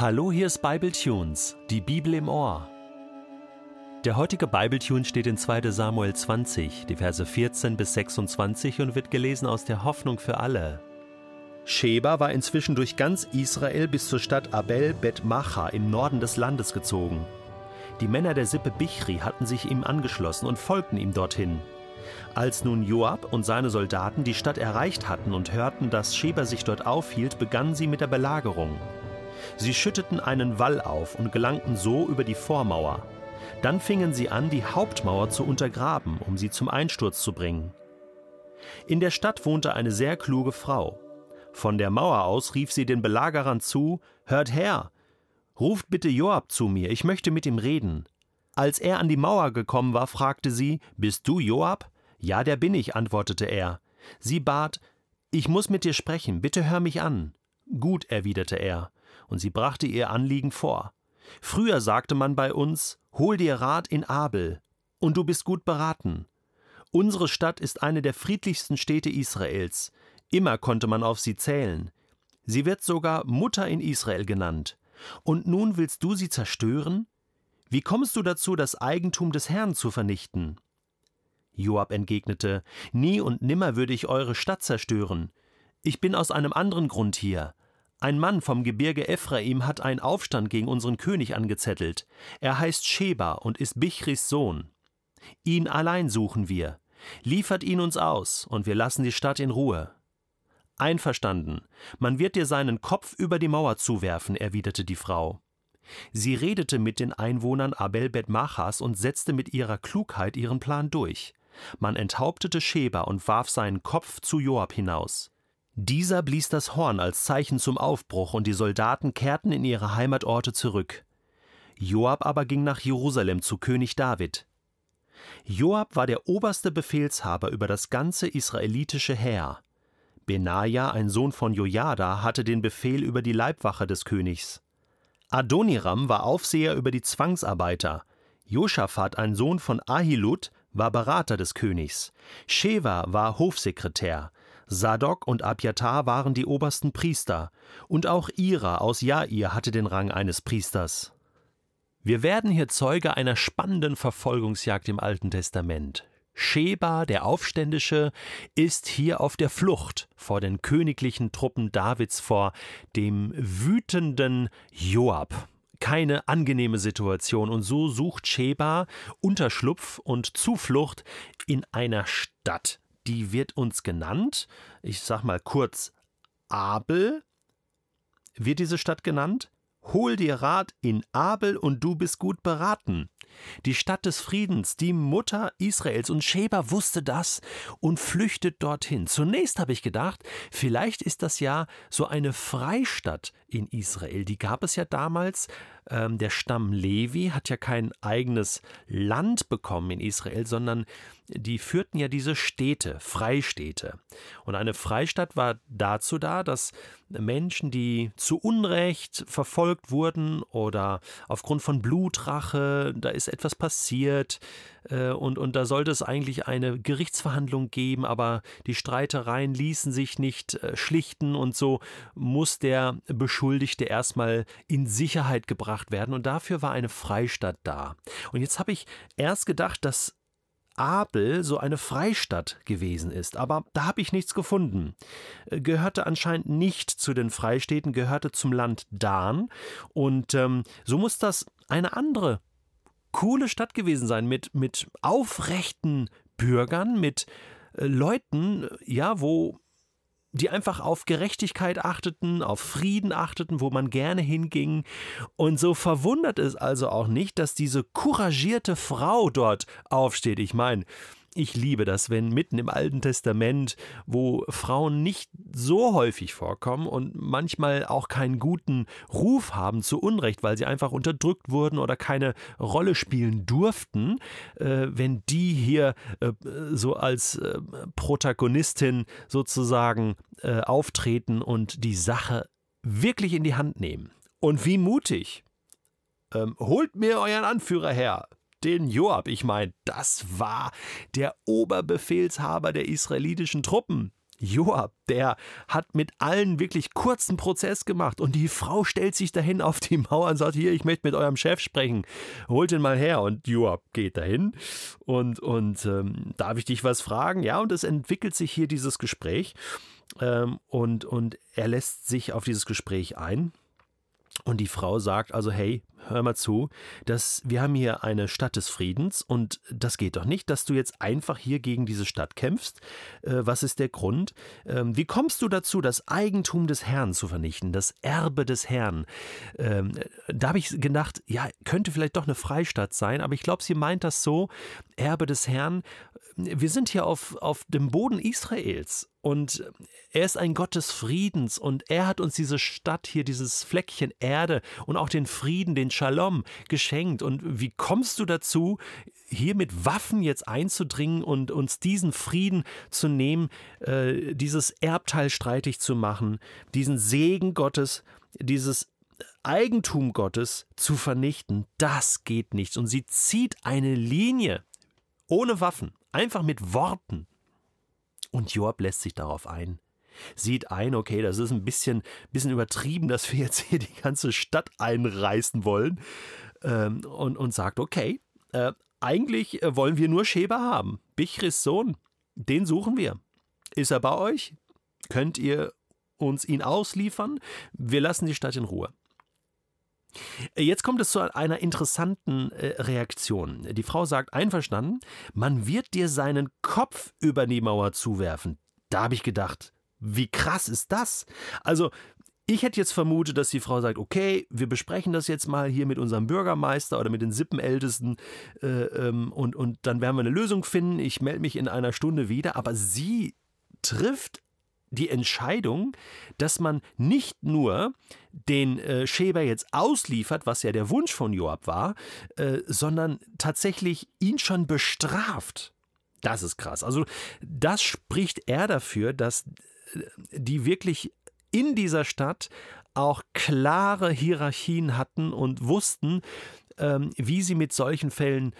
Hallo, hier ist Bible Tunes, die Bibel im Ohr. Der heutige Bibletune steht in 2. Samuel 20, die Verse 14 bis 26 und wird gelesen aus der Hoffnung für alle. Sheba war inzwischen durch ganz Israel bis zur Stadt Abel Bet Macha im Norden des Landes gezogen. Die Männer der Sippe Bichri hatten sich ihm angeschlossen und folgten ihm dorthin. Als nun Joab und seine Soldaten die Stadt erreicht hatten und hörten, dass Sheba sich dort aufhielt, begannen sie mit der Belagerung. Sie schütteten einen Wall auf und gelangten so über die Vormauer. Dann fingen sie an, die Hauptmauer zu untergraben, um sie zum Einsturz zu bringen. In der Stadt wohnte eine sehr kluge Frau. Von der Mauer aus rief sie den Belagerern zu Hört her. Ruft bitte Joab zu mir, ich möchte mit ihm reden. Als er an die Mauer gekommen war, fragte sie Bist du Joab? Ja, der bin ich, antwortete er. Sie bat Ich muss mit dir sprechen, bitte hör mich an. Gut, erwiderte er und sie brachte ihr Anliegen vor. Früher sagte man bei uns, hol dir Rat in Abel, und du bist gut beraten. Unsere Stadt ist eine der friedlichsten Städte Israels. Immer konnte man auf sie zählen. Sie wird sogar Mutter in Israel genannt. Und nun willst du sie zerstören? Wie kommst du dazu, das Eigentum des Herrn zu vernichten? Joab entgegnete: Nie und nimmer würde ich eure Stadt zerstören. Ich bin aus einem anderen Grund hier. Ein Mann vom Gebirge Ephraim hat einen Aufstand gegen unseren König angezettelt. Er heißt Sheba und ist Bichris Sohn. Ihn allein suchen wir. Liefert ihn uns aus, und wir lassen die Stadt in Ruhe. Einverstanden. Man wird dir seinen Kopf über die Mauer zuwerfen, erwiderte die Frau. Sie redete mit den Einwohnern Abel Bet Machas und setzte mit ihrer Klugheit ihren Plan durch. Man enthauptete Sheba und warf seinen Kopf zu Joab hinaus. Dieser blies das Horn als Zeichen zum Aufbruch, und die Soldaten kehrten in ihre Heimatorte zurück. Joab aber ging nach Jerusalem zu König David. Joab war der oberste Befehlshaber über das ganze israelitische Heer. Benaja, ein Sohn von Jojada, hatte den Befehl über die Leibwache des Königs. Adoniram war Aufseher über die Zwangsarbeiter. Josaphat, ein Sohn von Ahilud, war Berater des Königs. Sheva war Hofsekretär. Sadok und Abjatar waren die obersten Priester, und auch Ira aus Jair hatte den Rang eines Priesters. Wir werden hier Zeuge einer spannenden Verfolgungsjagd im Alten Testament. Sheba, der Aufständische, ist hier auf der Flucht vor den königlichen Truppen Davids, vor dem wütenden Joab. Keine angenehme Situation, und so sucht Sheba Unterschlupf und Zuflucht in einer Stadt, die wird uns genannt. Ich sag mal kurz Abel wird diese Stadt genannt. Hol dir Rat in Abel und du bist gut beraten. Die Stadt des Friedens, die Mutter Israels. Und Sheba wusste das und flüchtet dorthin. Zunächst habe ich gedacht, vielleicht ist das ja so eine Freistadt in Israel. Die gab es ja damals ähm, der Stamm Levi hat ja kein eigenes Land bekommen in Israel, sondern die führten ja diese Städte, Freistädte. Und eine Freistadt war dazu da, dass Menschen, die zu Unrecht verfolgt wurden oder aufgrund von Blutrache, da ist etwas passiert, äh, und, und da sollte es eigentlich eine Gerichtsverhandlung geben, aber die Streitereien ließen sich nicht äh, schlichten und so muss der Beschuldigte erstmal in Sicherheit gebracht werden und dafür war eine Freistadt da. Und jetzt habe ich erst gedacht, dass Abel so eine Freistadt gewesen ist, aber da habe ich nichts gefunden. Äh, gehörte anscheinend nicht zu den Freistädten, gehörte zum Land Dan und ähm, so muss das eine andere coole Stadt gewesen sein mit, mit aufrechten Bürgern, mit äh, Leuten, ja, wo die einfach auf Gerechtigkeit achteten, auf Frieden achteten, wo man gerne hinging. Und so verwundert es also auch nicht, dass diese couragierte Frau dort aufsteht. Ich meine, ich liebe das, wenn mitten im Alten Testament, wo Frauen nicht so häufig vorkommen und manchmal auch keinen guten Ruf haben zu Unrecht, weil sie einfach unterdrückt wurden oder keine Rolle spielen durften, äh, wenn die hier äh, so als äh, Protagonistin sozusagen auftreten und die Sache wirklich in die Hand nehmen. Und wie mutig. Ähm, holt mir euren Anführer her den Joab. Ich meine, das war der Oberbefehlshaber der israelitischen Truppen. Joab, der hat mit allen wirklich kurzen Prozess gemacht und die Frau stellt sich dahin auf die Mauer und sagt, hier, ich möchte mit eurem Chef sprechen, holt ihn mal her und Joab geht dahin und, und ähm, darf ich dich was fragen? Ja, und es entwickelt sich hier dieses Gespräch ähm, und, und er lässt sich auf dieses Gespräch ein und die Frau sagt also, hey, hör mal zu, dass wir haben hier eine Stadt des Friedens und das geht doch nicht, dass du jetzt einfach hier gegen diese Stadt kämpfst. Äh, was ist der Grund? Ähm, wie kommst du dazu, das Eigentum des Herrn zu vernichten, das Erbe des Herrn? Ähm, da habe ich gedacht, ja, könnte vielleicht doch eine Freistadt sein, aber ich glaube, sie meint das so, Erbe des Herrn. Wir sind hier auf, auf dem Boden Israels und er ist ein Gott des Friedens und er hat uns diese Stadt hier, dieses Fleckchen Erde und auch den Frieden, den Shalom geschenkt. Und wie kommst du dazu, hier mit Waffen jetzt einzudringen und uns diesen Frieden zu nehmen, äh, dieses Erbteil streitig zu machen, diesen Segen Gottes, dieses Eigentum Gottes zu vernichten? Das geht nicht. Und sie zieht eine Linie ohne Waffen, einfach mit Worten. Und Joab lässt sich darauf ein. Sieht ein, okay, das ist ein bisschen, bisschen übertrieben, dass wir jetzt hier die ganze Stadt einreißen wollen. Ähm, und, und sagt, okay, äh, eigentlich äh, wollen wir nur Schäber haben. Bichris Sohn, den suchen wir. Ist er bei euch? Könnt ihr uns ihn ausliefern? Wir lassen die Stadt in Ruhe. Jetzt kommt es zu einer interessanten äh, Reaktion. Die Frau sagt einverstanden, man wird dir seinen Kopf über die Mauer zuwerfen. Da habe ich gedacht, wie krass ist das? Also, ich hätte jetzt vermutet, dass die Frau sagt, okay, wir besprechen das jetzt mal hier mit unserem Bürgermeister oder mit den Sippenältesten äh, ähm, und, und dann werden wir eine Lösung finden. Ich melde mich in einer Stunde wieder. Aber sie trifft die Entscheidung, dass man nicht nur den äh, Schäber jetzt ausliefert, was ja der Wunsch von Joab war, äh, sondern tatsächlich ihn schon bestraft. Das ist krass. Also das spricht er dafür, dass äh, die wirklich in dieser Stadt auch klare Hierarchien hatten und wussten, ähm, wie sie mit solchen Fällen äh,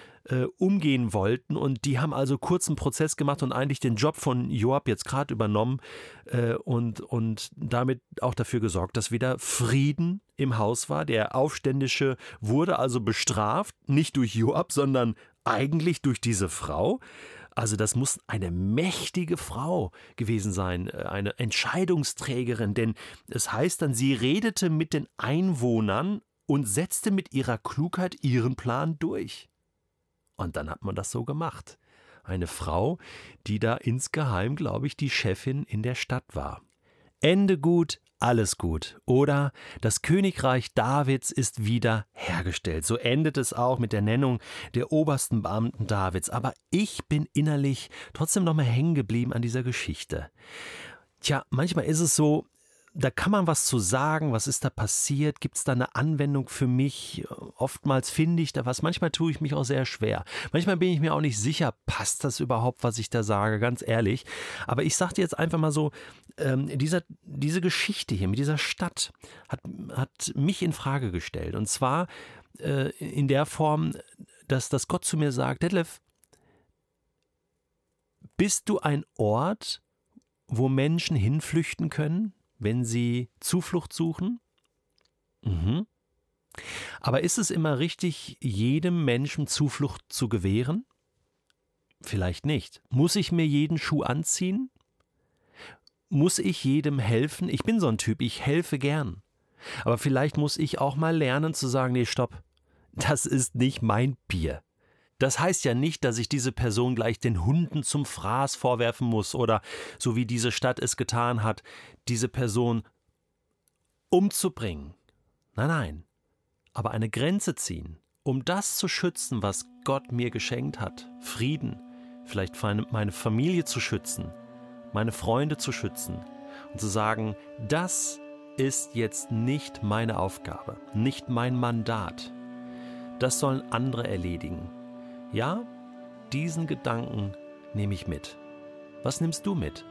umgehen wollten. Und die haben also kurzen Prozess gemacht und eigentlich den Job von Joab jetzt gerade übernommen äh, und, und damit auch dafür gesorgt, dass wieder Frieden im Haus war. Der Aufständische wurde also bestraft, nicht durch Joab, sondern eigentlich durch diese Frau. Also das muss eine mächtige Frau gewesen sein, äh, eine Entscheidungsträgerin, denn es heißt dann, sie redete mit den Einwohnern und setzte mit ihrer Klugheit ihren Plan durch. Und dann hat man das so gemacht. Eine Frau, die da insgeheim, glaube ich, die Chefin in der Stadt war. Ende gut, alles gut. Oder das Königreich Davids ist wieder hergestellt. So endet es auch mit der Nennung der obersten Beamten Davids. Aber ich bin innerlich trotzdem noch mal hängen geblieben an dieser Geschichte. Tja, manchmal ist es so, da kann man was zu sagen, was ist da passiert, gibt es da eine Anwendung für mich? Oftmals finde ich da was, manchmal tue ich mich auch sehr schwer. Manchmal bin ich mir auch nicht sicher, passt das überhaupt, was ich da sage, ganz ehrlich. Aber ich sage dir jetzt einfach mal so, ähm, dieser, diese Geschichte hier mit dieser Stadt hat, hat mich in Frage gestellt. Und zwar äh, in der Form, dass, dass Gott zu mir sagt, Detlef, bist du ein Ort, wo Menschen hinflüchten können? Wenn sie Zuflucht suchen? Mhm. Aber ist es immer richtig, jedem Menschen Zuflucht zu gewähren? Vielleicht nicht. Muss ich mir jeden Schuh anziehen? Muss ich jedem helfen? Ich bin so ein Typ, ich helfe gern. Aber vielleicht muss ich auch mal lernen zu sagen, nee, stopp, das ist nicht mein Bier. Das heißt ja nicht, dass ich diese Person gleich den Hunden zum Fraß vorwerfen muss oder, so wie diese Stadt es getan hat, diese Person umzubringen. Nein, nein. Aber eine Grenze ziehen, um das zu schützen, was Gott mir geschenkt hat. Frieden, vielleicht meine Familie zu schützen, meine Freunde zu schützen und zu sagen, das ist jetzt nicht meine Aufgabe, nicht mein Mandat. Das sollen andere erledigen. Ja, diesen Gedanken nehme ich mit. Was nimmst du mit?